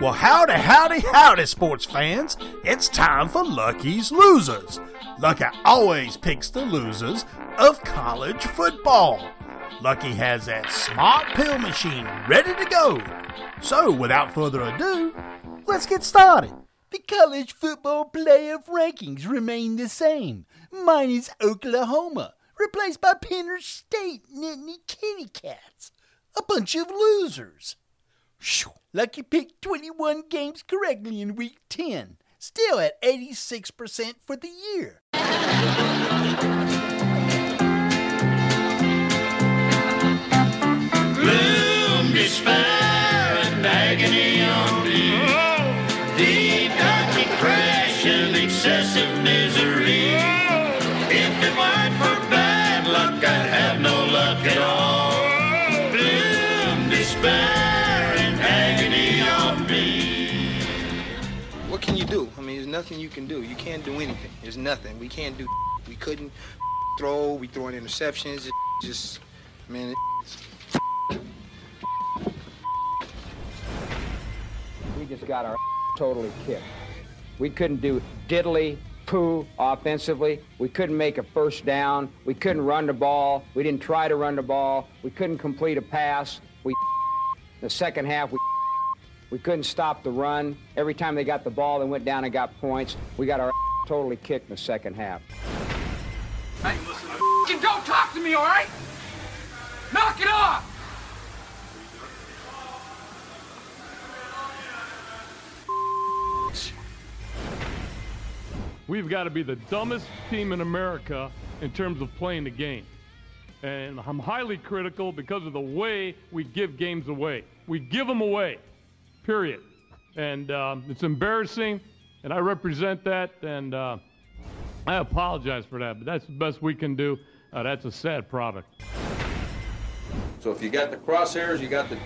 Well, howdy, howdy, howdy, sports fans. It's time for Lucky's Losers. Lucky always picks the losers of college football. Lucky has that smart pill machine ready to go. So, without further ado, let's get started. The college football playoff rankings remain the same. Mine is Oklahoma, replaced by Penn State Nittany Kitty Cats. A bunch of losers. Shoo. Lucky picked 21 games correctly in week 10, still at 86% for the year. Nothing you can do. You can't do anything. There's nothing. We can't do. We couldn't throw. We throwing interceptions. It just, man. We just got our totally kicked. We couldn't do diddly poo offensively. We couldn't make a first down. We couldn't run the ball. We didn't try to run the ball. We couldn't complete a pass. We the second half we we couldn't stop the run. Every time they got the ball, they went down and got points. We got our totally kicked in the second half. Hey, listen, don't talk to me, all right? Knock it off! We've got to be the dumbest team in America in terms of playing the game. And I'm highly critical because of the way we give games away. We give them away, period. And um, it's embarrassing, and I represent that, and uh, I apologize for that, but that's the best we can do. Uh, that's a sad product. So if you got the crosshairs, you got the,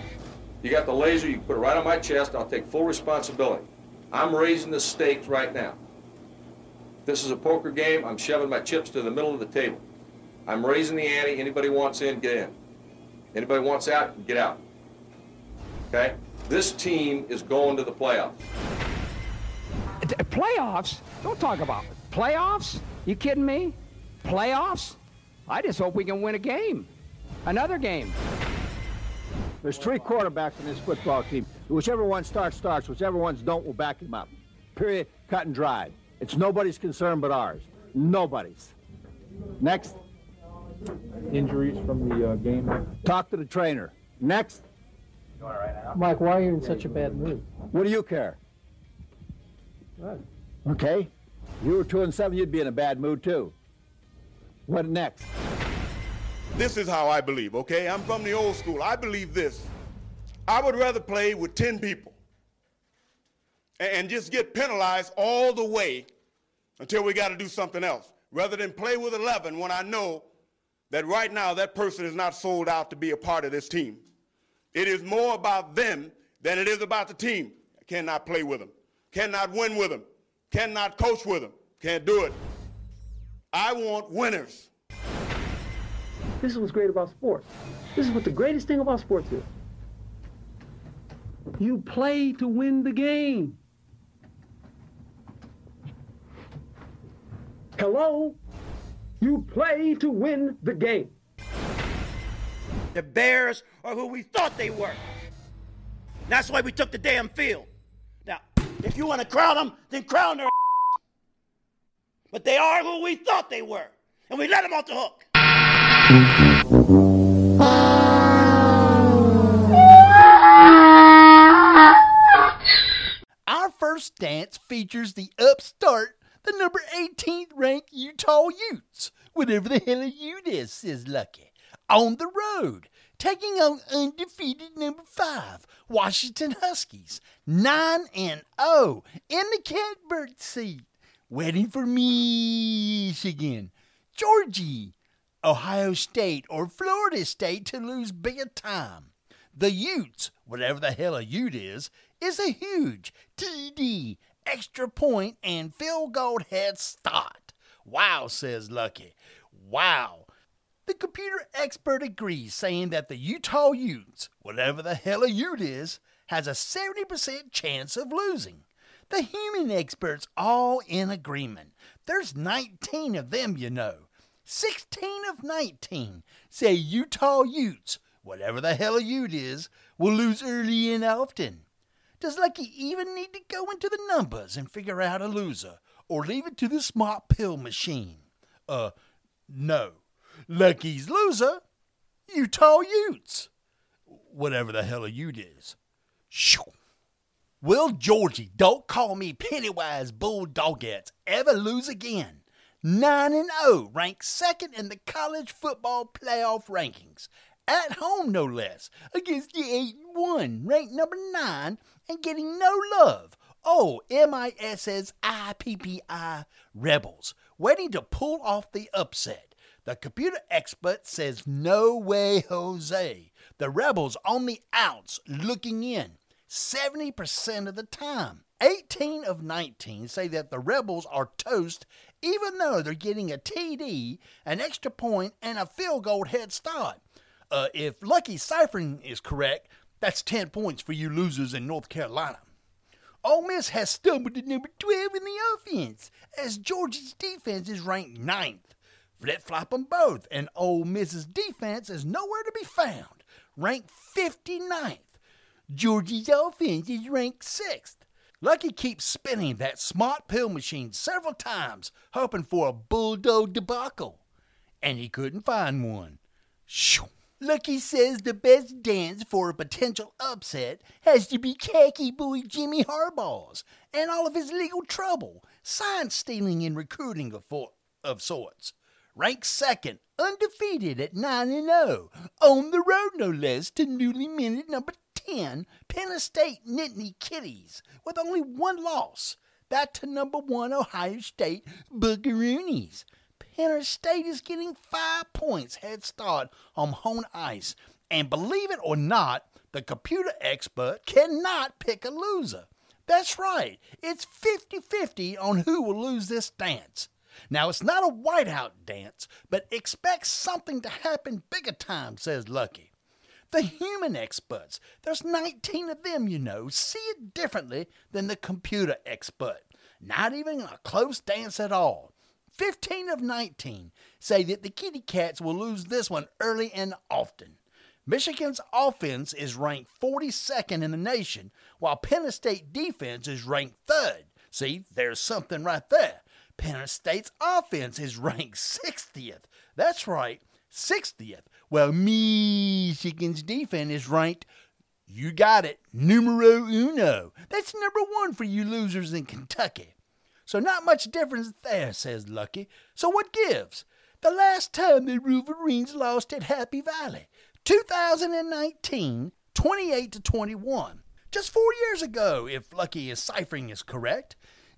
you got the laser, you put it right on my chest, I'll take full responsibility. I'm raising the stakes right now. This is a poker game, I'm shoving my chips to the middle of the table. I'm raising the ante, anybody wants in, get in. Anybody wants out, get out. Okay? This team is going to the playoffs. D- Playoffs? Don't talk about it. playoffs. You kidding me? Playoffs? I just hope we can win a game, another game. There's three quarterbacks in this football team. Whichever one starts, starts. Whichever ones don't, we'll back him up. Period. Cut and dried. It's nobody's concern but ours. Nobody's. Next. Injuries from the uh, game. Talk to the trainer. Next. Mike, why are you in such a bad mood? What do you care? Okay. You were two and seven, you'd be in a bad mood too. What next? This is how I believe, okay? I'm from the old school. I believe this. I would rather play with 10 people and, and just get penalized all the way until we got to do something else, rather than play with 11 when I know that right now that person is not sold out to be a part of this team. It is more about them than it is about the team. I cannot play with them, cannot win with them, cannot coach with them, can't do it. I want winners. This is what's great about sports. This is what the greatest thing about sports is. You play to win the game. Hello? You play to win the game. The Bears are who we thought they were. That's why we took the damn field. Now, if you want to crown them, then crown their But they are who we thought they were. And we let them off the hook. Our first dance features the upstart, the number 18th ranked Utah Utes, whatever the hell a Ute is, says Lucky, on the road, taking on undefeated number 5, Washington Huskies, 9 and 0 in the catbird seat, waiting for Michigan, Georgie, Ohio State, or Florida State to lose big time. The Utes, whatever the hell a Ute is, is a huge TD, extra point, and field goal head start. Wow, says Lucky. Wow. The computer expert agrees, saying that the Utah Utes, whatever the hell a Ute is, has a 70% chance of losing. The human experts all in agreement. There's 19 of them, you know. 16 of 19 say Utah Utes, whatever the hell a Ute is, will lose early and often. Does Lucky even need to go into the numbers and figure out a loser, or leave it to the smart pill machine? Uh, no. Lucky's loser, Utah Utes. Whatever the hell a Ute is. Shoo. Will Georgie, don't call me Pennywise Bulldogettes, ever lose again? 9 and 0, ranked second in the college football playoff rankings. At home, no less, against the 8 and 1, ranked number 9 and getting no love. Oh, M I S S I P P I Rebels, waiting to pull off the upset. The computer expert says, No way, Jose. The Rebels on the outs, looking in. 70% of the time. 18 of 19 say that the Rebels are toast, even though they're getting a TD, an extra point, and a field goal head start. Uh, if Lucky ciphering is correct, that's 10 points for you losers in North Carolina. Ole Miss has stumbled to number 12 in the offense, as Georgia's defense is ranked ninth. Flip flop them both, and Ole Miss's defense is nowhere to be found, ranked 59th. Georgie's offense is ranked sixth. Lucky keeps spinning that smart pill machine several times, hoping for a bulldog debacle. And he couldn't find one. Shoo. Lucky says the best dance for a potential upset has to be khaki boy Jimmy Harbaugh's and all of his legal trouble, sign stealing and recruiting of, for- of sorts. Ranked second, undefeated at 9 0, on the road no less to newly minted number 10, Penn State Nittany Kitties, with only one loss. That to number one Ohio State Buckaroonies. Penn State is getting five points head start on home ice. And believe it or not, the computer expert cannot pick a loser. That's right, it's 50 50 on who will lose this dance. Now, it's not a whiteout dance, but expect something to happen bigger time, says Lucky. The human experts, there's 19 of them, you know, see it differently than the computer expert. Not even a close dance at all. 15 of 19 say that the Kitty Cats will lose this one early and often. Michigan's offense is ranked 42nd in the nation, while Penn State defense is ranked third. See, there's something right there. Penn State's offense is ranked 60th. That's right, 60th. Well, Michigan's defense is ranked, you got it, numero uno. That's number one for you losers in Kentucky. So not much difference there, says Lucky. So what gives? The last time the Wolverines lost at Happy Valley, 2019, 28 to 21. Just four years ago, if Lucky's ciphering is correct.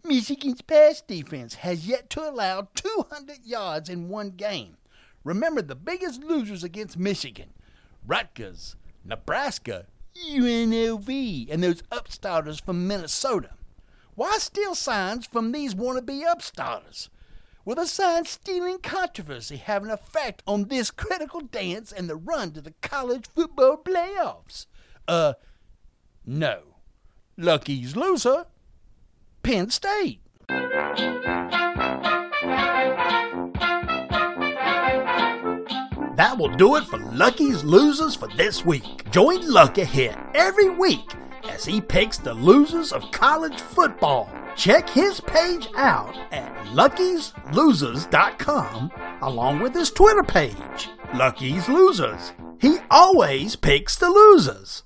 Michigan's pass defense has yet to allow 200 yards in one game. Remember the biggest losers against Michigan Rutgers, Nebraska, UNLV, and those upstarters from Minnesota. Why steal signs from these wannabe upstarters? Will the sign stealing controversy have an effect on this critical dance and the run to the college football playoffs? Uh, no. Lucky's loser, Penn State. That will do it for Lucky's Losers for this week. Join Lucky here every week as he picks the losers of college football. Check his page out at luckyslosers.com along with his Twitter page, Lucky's Losers. He always picks the losers.